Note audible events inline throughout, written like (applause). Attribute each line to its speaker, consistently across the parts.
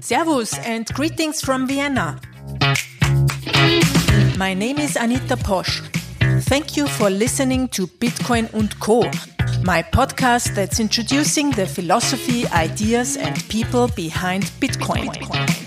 Speaker 1: Servus and greetings from Vienna. My name is Anita Posch. Thank you for listening to Bitcoin und Co., my podcast that's introducing the philosophy, ideas, and people behind Bitcoin. You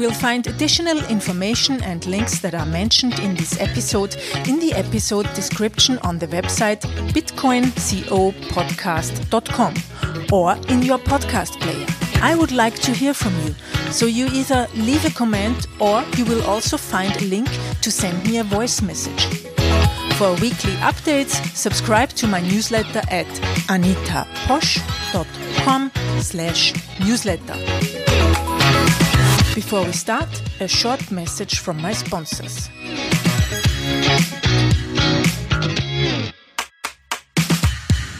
Speaker 1: will find additional information and links that are mentioned in this episode in the episode description on the website bitcoincopodcast.com or in your podcast player. I would like to hear from you, so you either leave a comment or you will also find a link to send me a voice message. For weekly updates, subscribe to my newsletter at anitaposch.com slash newsletter. Before we start, a short message from my sponsors.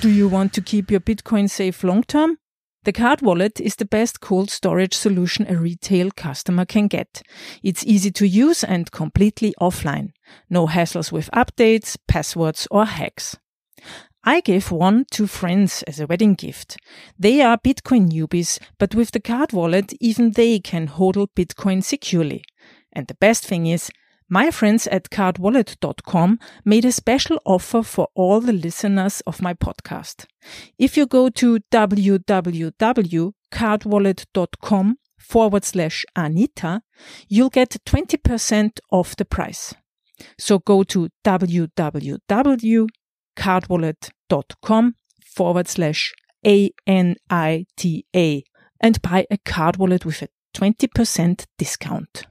Speaker 1: Do you want to keep your Bitcoin safe long term? The card wallet is the best cold storage solution a retail customer can get. It's easy to use and completely offline. No hassles with updates, passwords, or hacks. I gave one to friends as a wedding gift. They are Bitcoin newbies, but with the card wallet, even they can hodl Bitcoin securely. And the best thing is, my friends at cardwallet.com made a special offer for all the listeners of my podcast. If you go to www.cardwallet.com forward slash Anita, you'll get 20% off the price. So go to www.cardwallet.com forward slash A-N-I-T-A and buy a card wallet with a 20% discount.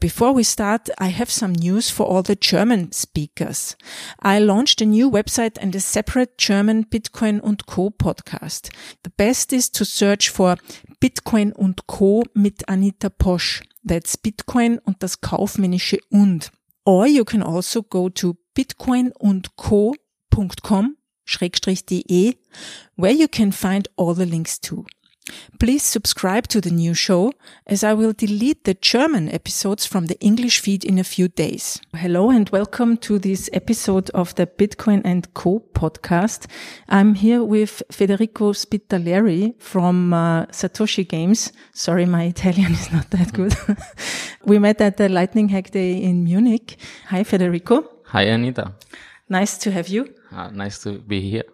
Speaker 1: Before we start, I have some news for all the German speakers. I launched a new website and a separate German Bitcoin und Co podcast. The best is to search for Bitcoin und Co mit Anita Posch. That's Bitcoin und das kaufmännische und. Or you can also go to bitcoinundco.com where you can find all the links to. Please subscribe to the new show as I will delete the German episodes from the English feed in a few days. Hello and welcome to this episode of the Bitcoin and Co podcast. I'm here with Federico Spitaleri from uh, Satoshi Games. Sorry, my Italian is not that good. (laughs) we met at the Lightning Hack Day in Munich. Hi, Federico.
Speaker 2: Hi, Anita.
Speaker 1: Nice to have you.
Speaker 2: Uh, nice to be here.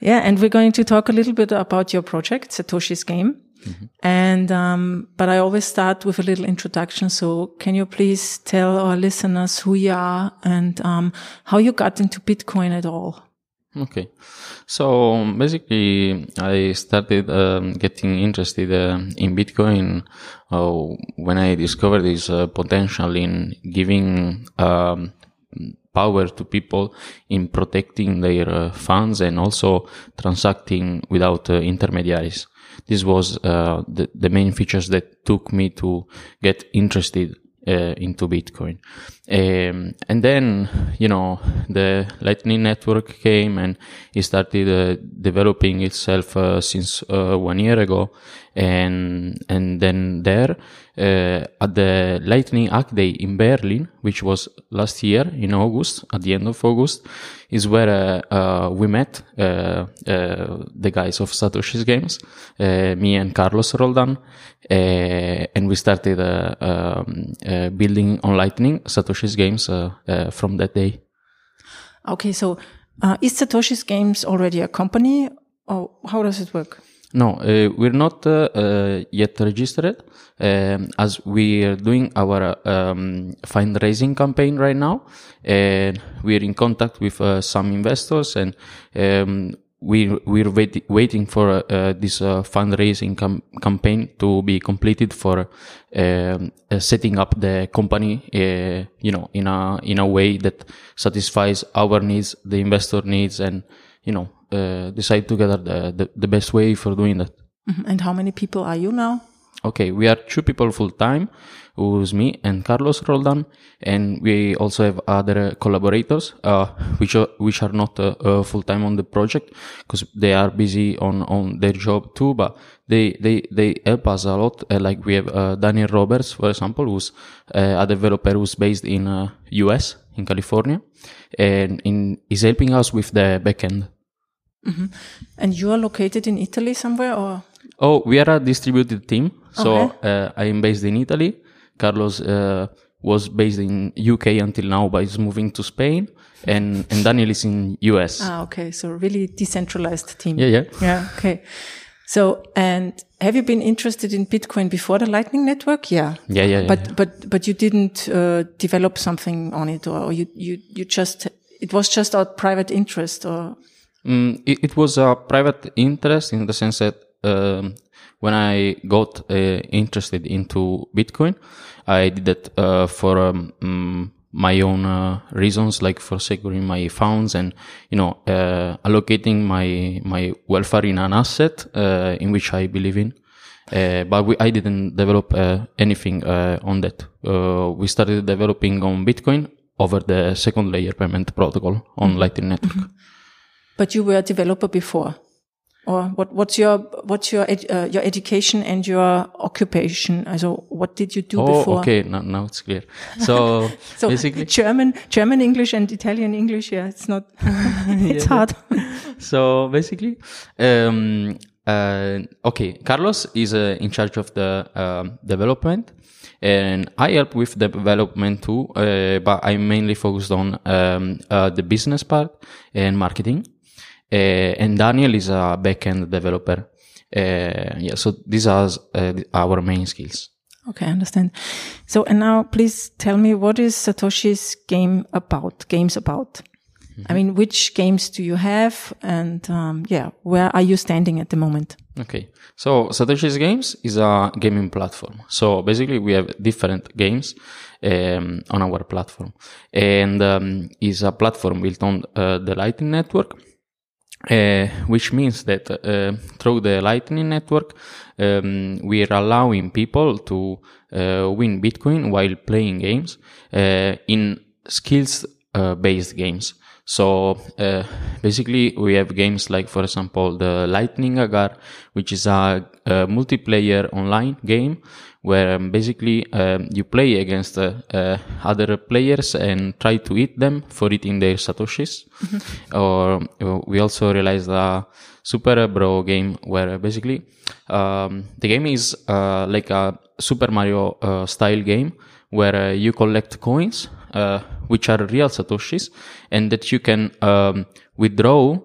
Speaker 1: Yeah, and we're going to talk a little bit about your project, Satoshi's Game. Mm-hmm. And, um, but I always start with a little introduction. So can you please tell our listeners who you are and, um, how you got into Bitcoin at all?
Speaker 2: Okay. So basically, I started um, getting interested uh, in Bitcoin uh, when I discovered this uh, potential in giving um, power to people in protecting their uh, funds and also transacting without uh, intermediaries. This was uh, the, the main features that took me to get interested uh, into Bitcoin. Um, and then, you know, the Lightning Network came and it started uh, developing itself uh, since one year ago. And, and then there, uh, at the Lightning Hack Day in Berlin, which was last year in August, at the end of August, is where uh, we met the guys of Satoshi's Games, me and Carlos Roldan, and we started um, building on Lightning Satoshi's Games uh, uh, from that day.
Speaker 1: Okay, so uh, is Satoshi's Games already a company, or how does it work?
Speaker 2: No, uh, we're not uh, uh, yet registered um, as we are doing our um, fundraising campaign right now. And we're in contact with some investors and um, we we're wait, waiting for uh, this uh, fundraising com- campaign to be completed for um, uh, setting up the company uh, you know in a in a way that satisfies our needs the investor needs and you know uh, decide together the, the, the best way for doing that
Speaker 1: mm-hmm. and how many people are you now
Speaker 2: okay, we are two people full time, who's me and Carlos Roldan, and we also have other collaborators, uh, which are which are not uh, uh, full time on the project because they are busy on on their job too, but they they they help us a lot. Uh, like we have uh, Daniel Roberts, for example, who's uh, a developer who's based in US in California, and in is helping us with the backend.
Speaker 1: Mm-hmm. And you are located in Italy somewhere, or?
Speaker 2: Oh, we are a distributed team. So okay. uh, I am based in Italy. Carlos uh, was based in UK until now, but is moving to Spain. And, and Daniel is in US.
Speaker 1: Ah, okay. So really decentralized team.
Speaker 2: Yeah, yeah.
Speaker 1: Yeah, okay. So, and have you been interested in Bitcoin before the Lightning Network? Yeah.
Speaker 2: Yeah, yeah, yeah
Speaker 1: But,
Speaker 2: yeah.
Speaker 1: but, but you didn't uh, develop something on it or you, you, you just, it was just out private interest or?
Speaker 2: Mm, it, it, was a private interest in the sense that um, when I got uh, interested into Bitcoin, I did that uh, for um, mm, my own uh, reasons, like for securing my funds and you know uh, allocating my my welfare in an asset uh, in which I believe in. Uh, but we, I didn't develop anything on that. we started developing on Bitcoin over the second layer payment protocol on mm-hmm. Lightning Network.
Speaker 1: But you were a developer before or what, what's your what's your ed, uh, your education and your occupation? Also, what did you do
Speaker 2: oh,
Speaker 1: before?
Speaker 2: okay, now, now it's clear. So, (laughs)
Speaker 1: so
Speaker 2: basically,
Speaker 1: German German English and Italian English. Yeah, it's not. (laughs) it's hard.
Speaker 2: so basically, um, uh, okay, Carlos is uh, in charge of the um, development. And I help with the development too, uh, but I'm mainly focused on um, uh, the business part and marketing. Uh, and Daniel is a backend developer. Uh, yeah, so these are uh, our main skills.
Speaker 1: Okay, I understand. So, and now please tell me what is Satoshi's game about? Games about? Mm-hmm. I mean, which games do you have? And um, yeah, where are you standing at the moment?
Speaker 2: Okay, so Satoshi's Games is a gaming platform. So basically, we have different games um, on our platform, and um, is a platform built on uh, the Lightning Network uh, which means that uh, through the Lightning Network, um, we are allowing people to uh, win Bitcoin while playing games uh, in skills uh, based games. So uh, basically, we have games like, for example, the Lightning Agar, which is a, a multiplayer online game where um, basically um, you play against uh, uh, other players and try to eat them for eating their satoshis. Mm-hmm. Or uh, we also realized a Super Bro game where basically um, the game is uh, like a Super Mario uh, style game where uh, you collect coins, which are real satoshis, and that you can um, withdraw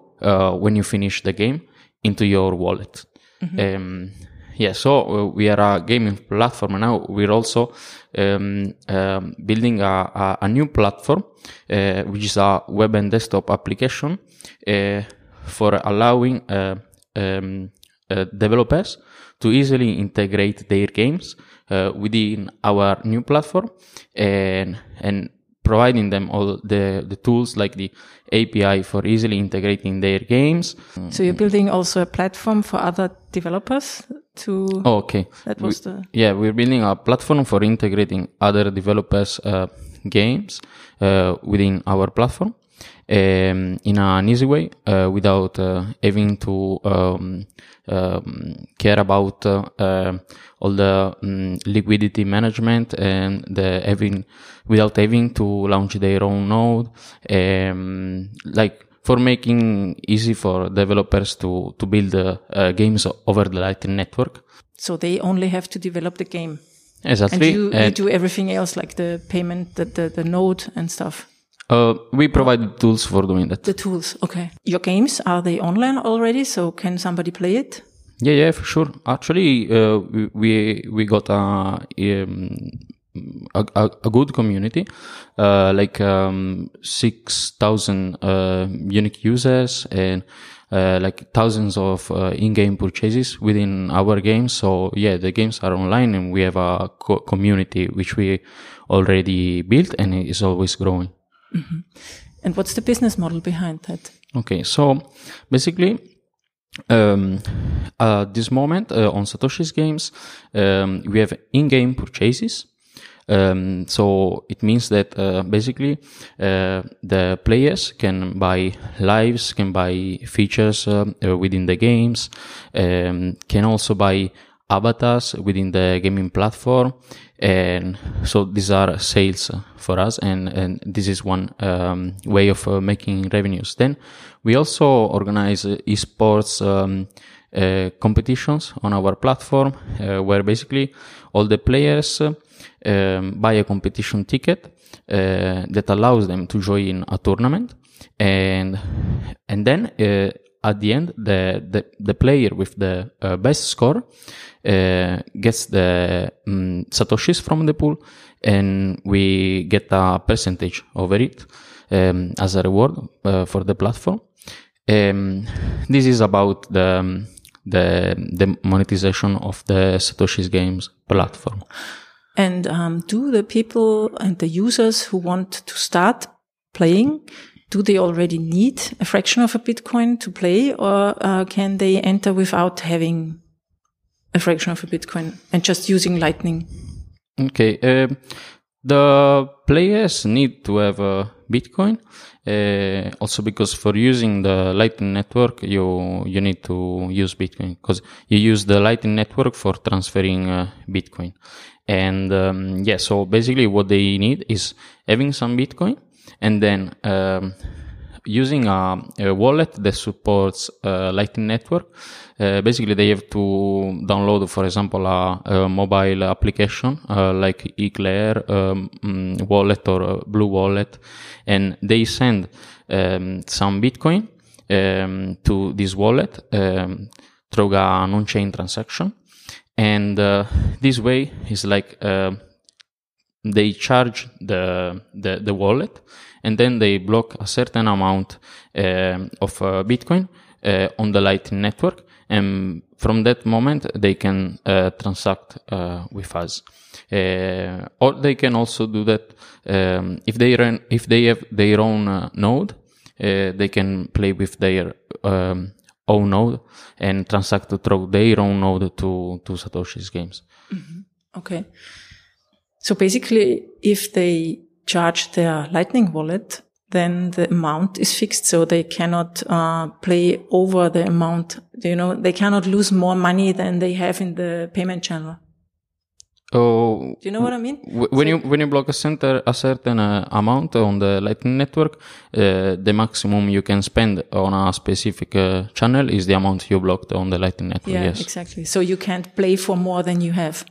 Speaker 2: when you finish the game into your wallet. Mm-hmm. Um, yeah, so uh, we are a gaming platform now. We're also um, um, building a, a, a, new platform, uh, which is a web and desktop application uh, for allowing uh, um, uh, developers to easily integrate their games uh, within our new platform and and providing them all the, the tools like the API for easily integrating their games.
Speaker 1: So you're building also a platform for other developers to.
Speaker 2: Oh, okay.
Speaker 1: That was
Speaker 2: we,
Speaker 1: the.
Speaker 2: Yeah, we're building a platform for integrating other developers' uh, games uh, within our platform um, in an easy way uh, without uh, having to um, um, care about uh, uh, all the um, liquidity management and the having without having to launch their own node um, like for making easy for developers to to build uh, uh, games over the Lightning Network.
Speaker 1: So they only have to develop the game.
Speaker 2: Exactly.
Speaker 1: And you, you do everything else like the payment, the, the, the node and stuff.
Speaker 2: Uh, we provide the tools for doing that.
Speaker 1: The tools, okay. Your games are they online already? So can somebody play it?
Speaker 2: Yeah, yeah, for sure. Actually, uh, we we got a um, a, a, good community, uh, like um, six thousand uh, unique users and uh, like thousands of uh, in-game purchases within our games. So yeah, the games are online, and we have a co- community which we already built, and it is always growing.
Speaker 1: Mm-hmm. And what's the business model behind that?
Speaker 2: Okay, so basically, um, at this moment uh, on Satoshi's games, um, we have in-game purchases. Um, so it means that uh, basically uh, the players can buy lives, can buy features uh, within the games, um, can also buy avatars within the gaming platform and so these are sales for us and, and this is one um, way of uh, making revenues. Then we also organize esports um, uh, competitions on our platform uh, where basically all the players um, buy a competition ticket uh, that allows them to join a tournament and and then uh, at the end, the, the, the player with the uh, best score gets the um, satoshis from the pool, and we get a percentage over it um, as a reward uh, for the platform. Um, this is about the, the the monetization of the Satoshi's Games platform.
Speaker 1: And um, do the people and the users who want to start playing do they already need a fraction of a Bitcoin to play or uh, can they enter without having a fraction of a Bitcoin and just using Lightning?
Speaker 2: Okay. Uh, the players need to have a Bitcoin. Uh, also because for using the Lightning network, you, you need to use Bitcoin because you use the Lightning network for transferring uh, Bitcoin. And, um, yeah, so basically what they need is having some Bitcoin and then um, using a, a, wallet that supports uh, Lightning Network. Uh, basically, they have to download, for example, a, a mobile application uh, like Eclair um, mm, wallet or Blue Wallet, and they send um, some Bitcoin um, to this wallet um, through a non-chain transaction. And uh, this way is like uh, they charge the, the, the wallet and then they block a certain amount uh, of uh, Bitcoin uh, on the Lightning network. And from that moment, they can uh, transact uh, with us. Uh, or they can also do that um, if they run, if they have their own node, they can play with their um, own node and transact through their own node to to Satoshi's games.
Speaker 1: Mm-hmm. Okay. So basically, if they charge their Lightning wallet, then the amount is fixed. So they cannot uh, play over the amount. You know, they cannot lose more money than they have in the payment channel.
Speaker 2: Oh,
Speaker 1: do you know what I mean?
Speaker 2: when so, you when you block a center a certain uh, amount on the Lightning network, uh, the maximum you can spend on a specific uh, channel is the amount you blocked on the Lightning network.
Speaker 1: Yeah,
Speaker 2: yes.
Speaker 1: exactly. So you can't play for more than you have.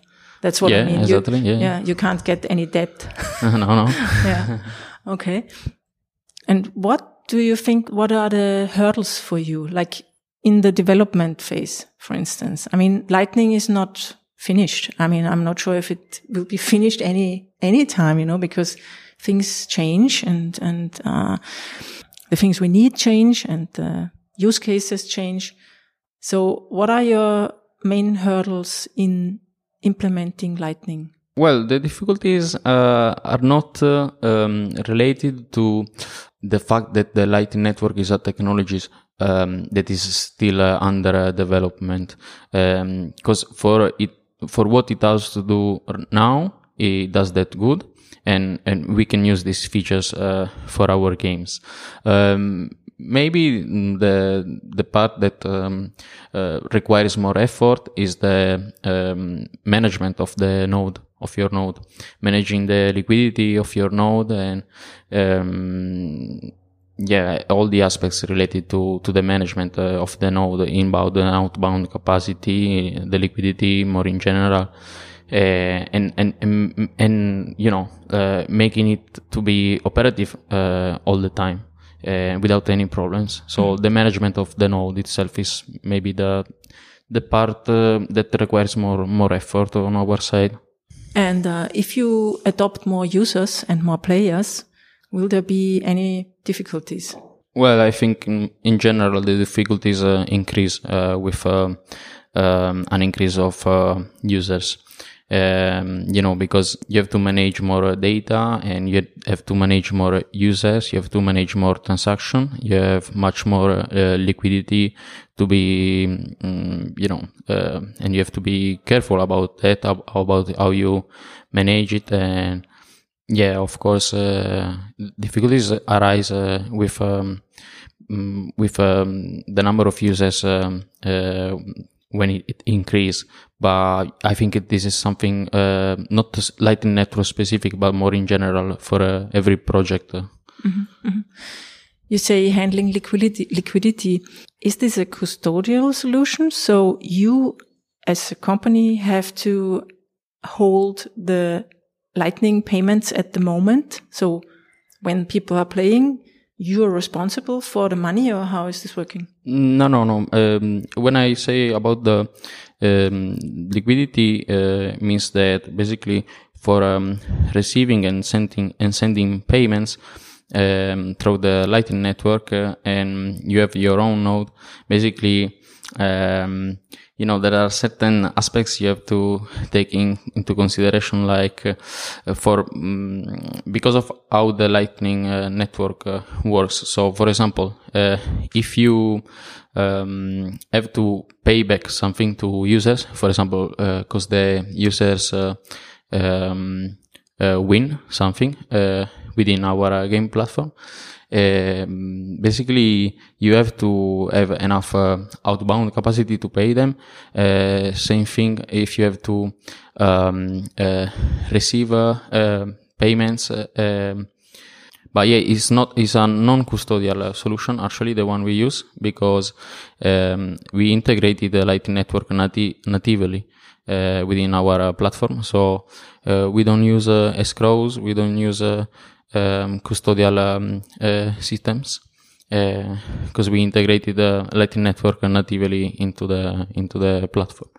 Speaker 1: That's what
Speaker 2: yeah,
Speaker 1: I mean.
Speaker 2: Exactly.
Speaker 1: You,
Speaker 2: yeah,
Speaker 1: yeah. You can't get any debt. (laughs)
Speaker 2: no, no. (laughs)
Speaker 1: yeah. Okay. And what do you think? What are the hurdles for you? Like in the development phase, for instance. I mean, Lightning is not finished. I mean, I'm not sure if it will be (laughs) finished any any time. You know, because things change and and uh, the things we need change and the use cases change. So, what are your main hurdles in implementing Lightning?
Speaker 2: Well, the difficulties uh, are not uh, um, related to the fact that the Lightning Network is a technology um, that is still uh, under development. Because um, for it, for what it has to do now, it does that good, and and we can use these features uh, for our games. Um, maybe the the part that um, uh, requires more effort is the um, management of the node of your node, managing the liquidity of your node and um, yeah, all the aspects related to to the management uh, of the node, inbound and outbound capacity, the liquidity more in general. Uh, and, and and and you know uh, making it to be operative uh, all the time uh, without any problems. So mm. the management of the node itself is maybe the the part uh, that requires more more effort on our side.
Speaker 1: And uh, if you adopt more users and more players, will there be any difficulties?
Speaker 2: Well, I think in, in general the difficulties uh, increase uh, with uh, um, an increase of users. Um, you know, because you have to manage more data and you have to manage more users, you have to manage more transaction, you have much more uh, liquidity to be, um, you know, uh, and you have to be careful about that, about how you manage it. And yeah, of course, uh, difficulties arise uh, with, um, mm, with um, the number of users um, uh, when it, it increase. But I think this is something uh, not Lightning Network specific, but more in general for uh, every project. Mm-hmm,
Speaker 1: mm-hmm. You say handling liquidity. Liquidity is this a custodial solution? So you, as a company, have to hold the Lightning payments at the moment. So when people are playing, you are responsible for the money or how is this working?
Speaker 2: No, no, no. Um, when I say about the um, liquidity, uh, means that basically for um, receiving and sending and sending payments um, through the Lightning network, uh, and you have your own node, basically um, you know there are certain aspects you have to take in, into consideration like uh, for um, because of how the lightning uh, network uh, works. So for example uh, if you um, have to pay back something to users for example because uh, the users uh, um, win something within our game platform um, basically you have to have enough uh, outbound capacity to pay them. Uh, same thing if you have to um, uh, receive uh, uh, payments. Uh, um, but yeah, it's not, it's a non-custodial solution, actually, the one we use, because um, we integrated the Lightning Network nati- natively within our platform. So we don't use escrows, we don't use um, custodial um, uh, systems because uh, we integrated the Lightning Network natively into the into the platform.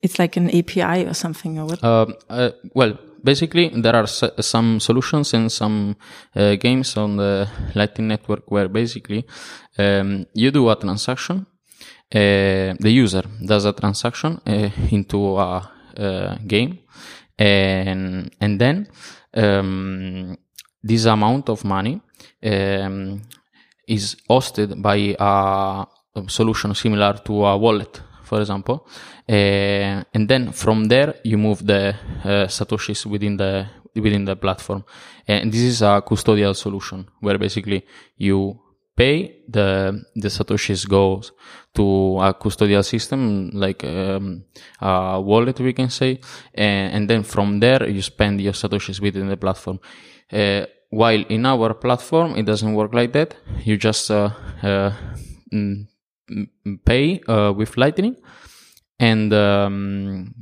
Speaker 1: It's like an API or something, or what?
Speaker 2: Um, uh, well, basically, there are some solutions and some uh, games on the Lightning Network where basically um, you do a transaction. Uh, the user does a transaction uh, into a game, and and then um, this amount of money um, is hosted by a, solution similar to a wallet, for example, uh, and then from there you move the uh, satoshis within the within the platform. And this is a custodial solution where basically you pay the the satoshis goes to a custodial system like um, a wallet we can say. And, and, then from there you spend your satoshis within the platform uh, while in our platform, it doesn't work like that. You just uh, uh, mm, pay uh, with Lightning, and um,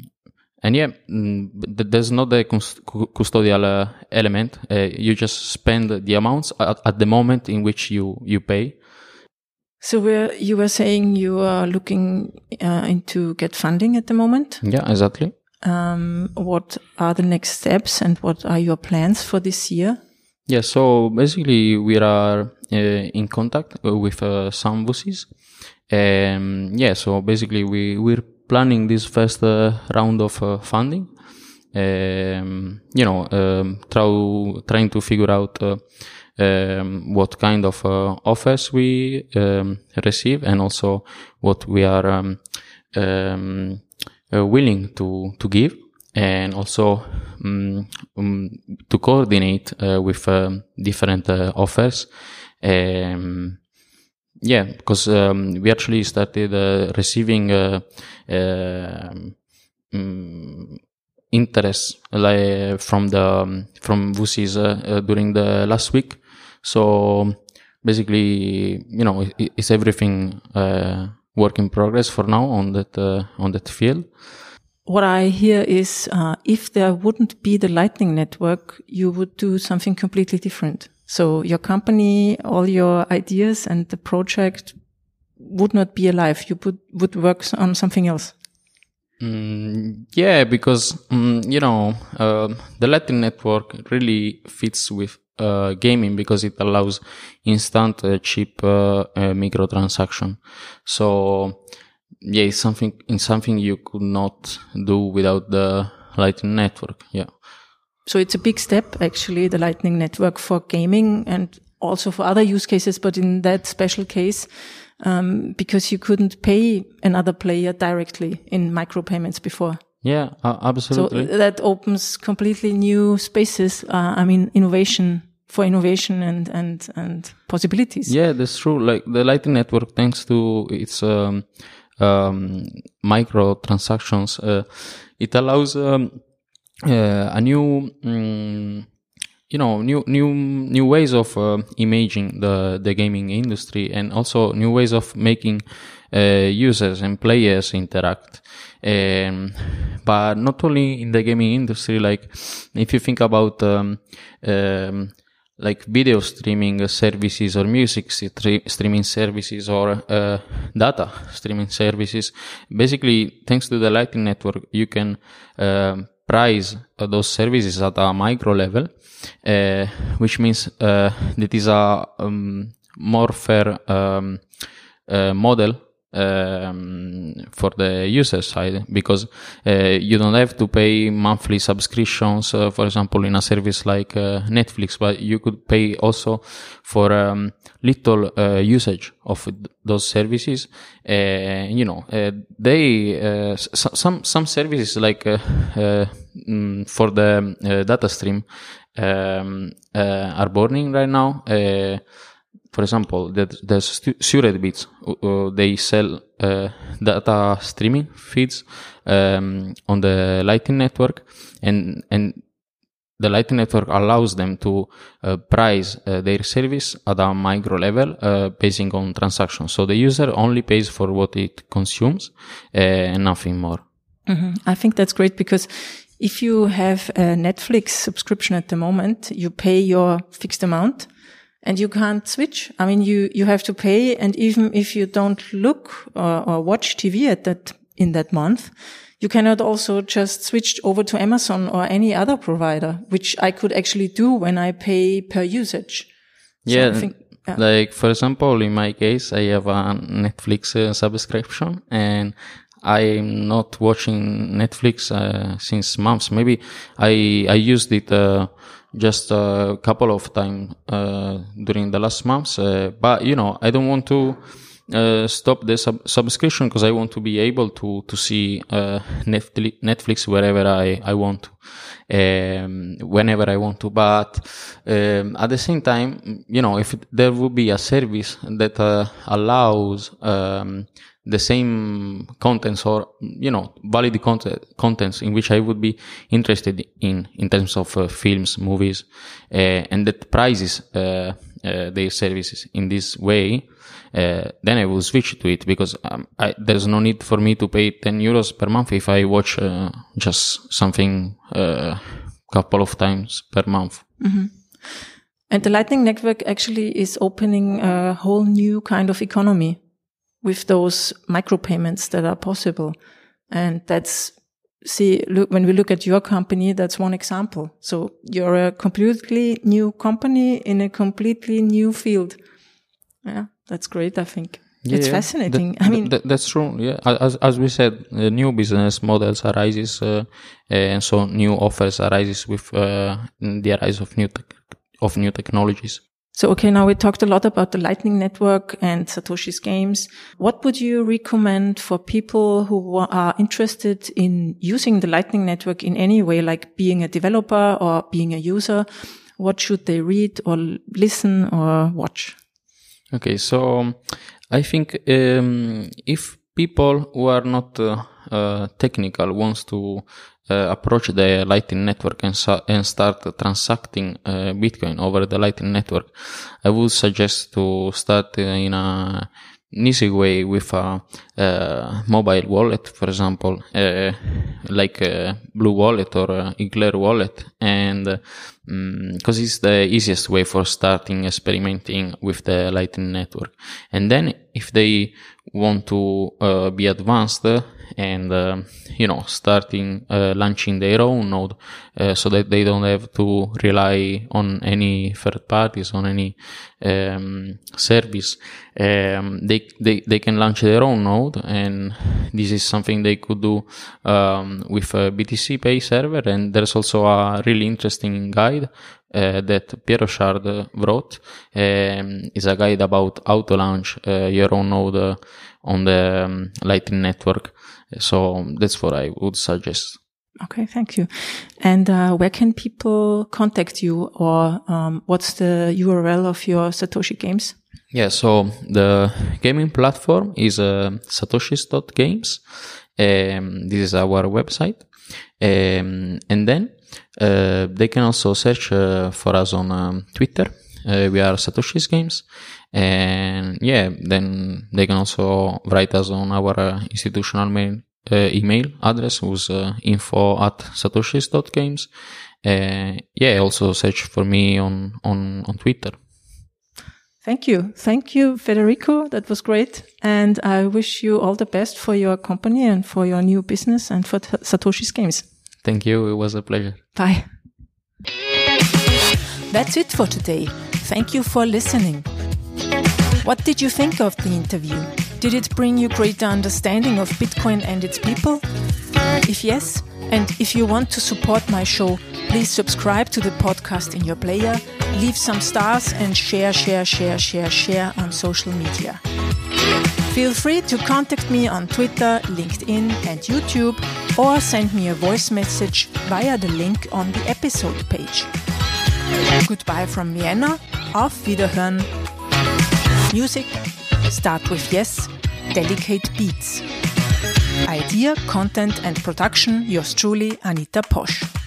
Speaker 2: and yeah, mm, there's not the custodial uh, element. Uh, you just spend the amounts at, at, the moment in which you you pay.
Speaker 1: So where you were saying you are looking uh, into get funding at the moment.
Speaker 2: Yeah, exactly.
Speaker 1: Um, what are the next steps and what are your plans for this year?
Speaker 2: Yeah, so basically we are uh, in contact uh, with uh, some VCs. Um, yeah, so basically we we're planning this first uh, round of uh, funding. Um, you know, um, try, trying to figure out uh, um, what kind of offers we um, receive and also what we are um, willing to to give and also um, um, to coordinate uh, with um, different uh, offers. Um, yeah, because um, we actually started uh, receiving uh, um, interest like, from the from VCs uh, during the last week. So basically, you know, it, it's everything work in progress for now on that on that field
Speaker 1: what I hear is uh, if there wouldn't be the Lightning Network, you would do something completely different. So your company, all your ideas and the project would not be alive. You would, would work on something else.
Speaker 2: Mm, yeah, because, mm, you know, uh, the Lightning Network really fits with uh, gaming because it allows instant, uh, cheap uh, uh, microtransaction. So, yeah, it's something in something you could not do without the Lightning Network. Yeah.
Speaker 1: So it's a big step, actually, the Lightning Network for gaming and also for other use cases. But in that special case, um, because you couldn't pay another player directly in micropayments before.
Speaker 2: Yeah, uh, absolutely.
Speaker 1: So that opens completely new spaces. Uh, I mean, innovation for innovation and and and possibilities.
Speaker 2: Yeah, that's true. Like the Lightning Network, thanks to its um, um, micro transactions, uh, it allows um, uh, a new. Um, you know new new new ways of uh, imaging the the gaming industry and also new ways of making uh, users and players interact um, but not only in the gaming industry like if you think about um, um, like video streaming services or music streaming services or uh, data streaming services. Basically, thanks to the Lightning Network, you can uh, price those services at a micro level, uh, which means uh, that is a um, more fair um, uh, model um, for the user side because uh, you don't have to pay monthly subscriptions, uh, for example, in a service like uh, Netflix, but you could pay also for um, little uh, usage of those services. Uh, you know, uh, they some some services like mm, for the data stream um, are burning right now for example, that there's Suredbits. Uh, they sell uh, data streaming feeds um, on the Lightning Network, and and the Lightning Network allows them to uh, price uh, their service at a micro level, uh, basing on transactions. So the user only pays for what it consumes uh, and nothing more.
Speaker 1: Mm-hmm. I think that's great because if you have a Netflix subscription at the moment, you pay your fixed amount and you can't switch. I mean, you, you have to pay. And even if you don't look or, or watch TV at that, in that month, you cannot also just switch over to Amazon or any other provider, which I could actually do when I pay per usage.
Speaker 2: So yeah, think, yeah. Like, for example, in my case, I have a Netflix uh, subscription and I'm not watching Netflix uh, since months. Maybe I I used it uh, just a couple of times uh, during the last months. Uh, but you know, I don't want to uh, stop the sub- subscription because I want to be able to to see uh, Netflix wherever I I want to. Um, whenever I want to. But um, at the same time, you know, if there would be a service that uh, allows um, the same contents or you know valid content contents in which I would be interested in in terms of uh, films, movies, uh, and that prices uh, uh their services in this way, uh, then I will switch to it because um, I, there's no need for me to pay 10 euros per month if I watch uh, just something a couple of times per month.
Speaker 1: Mm-hmm. And the Lightning Network actually is opening a whole new kind of economy with those micropayments that are possible. And that's, see, look, when we look at your company, that's one example. So you're a completely new company in a completely new field. Yeah, that's great, I think. Yeah, it's fascinating.
Speaker 2: That, I mean, that, that's true. Yeah, as as we said, uh, new business models arises, uh, and so new offers arises with uh, the rise of new te- of new technologies.
Speaker 1: So, okay, now we talked a lot about the Lightning Network and Satoshi's games. What would you recommend for people who are interested in using the Lightning Network in any way, like being a developer or being a user? What should they read or listen or watch?
Speaker 2: Okay, so I think um, if people who are not uh, uh, technical wants to approach the Lightning Network and, and start transacting uh, Bitcoin over the Lightning Network, I would suggest to start in a an easy way with a, a, mobile wallet, for example, uh, like Blue Wallet or Eclair Wallet, and because um, it's the easiest way for starting experimenting with the Lightning Network. And then, if they want to uh, be advanced, and uh, you know starting uh, launching their own node uh, so that they don't have to rely on any third parties on any um, service. Um, they, they they can launch their own node and this is something they could do um, with a BTCPay Server. And there's also a really interesting guide uh, that Pierre Rochard wrote um, is a guide about how to launch uh, your own node uh, on the um, Lightning Network. So that's what I would suggest.
Speaker 1: Okay, thank you. And uh, where can people contact you, or um, what's the URL of your Satoshi Games?
Speaker 2: Yeah, so the gaming platform is uh, satoshis.games. Um, this is our website. Um, and then uh, they can also search uh, for us on um, Twitter. Uh, we are Satoshi's Games. And yeah, then they can also write us on our uh, institutional mail, uh, email address, who's uh, info at satoshis.games. yeah, also search for me on, on, on Twitter.
Speaker 1: Thank you. Thank you, Federico. That was great. And I wish you all the best for your company and for your new business and for Satoshi's Games.
Speaker 2: Thank you. It was a pleasure.
Speaker 1: Bye. That's it for today. Thank you for listening. What did you think of the interview? Did it bring you greater understanding of Bitcoin and its people? If yes, and if you want to support my show, please subscribe to the podcast in your player, leave some stars, and share, share, share, share, share on social media. Feel free to contact me on Twitter, LinkedIn, and YouTube, or send me a voice message via the link on the episode page. Goodbye from Vienna. Auf Wiederhören. Music Start with Yes, Delicate Beats. Idea, content and production, yours truly, Anita Posch.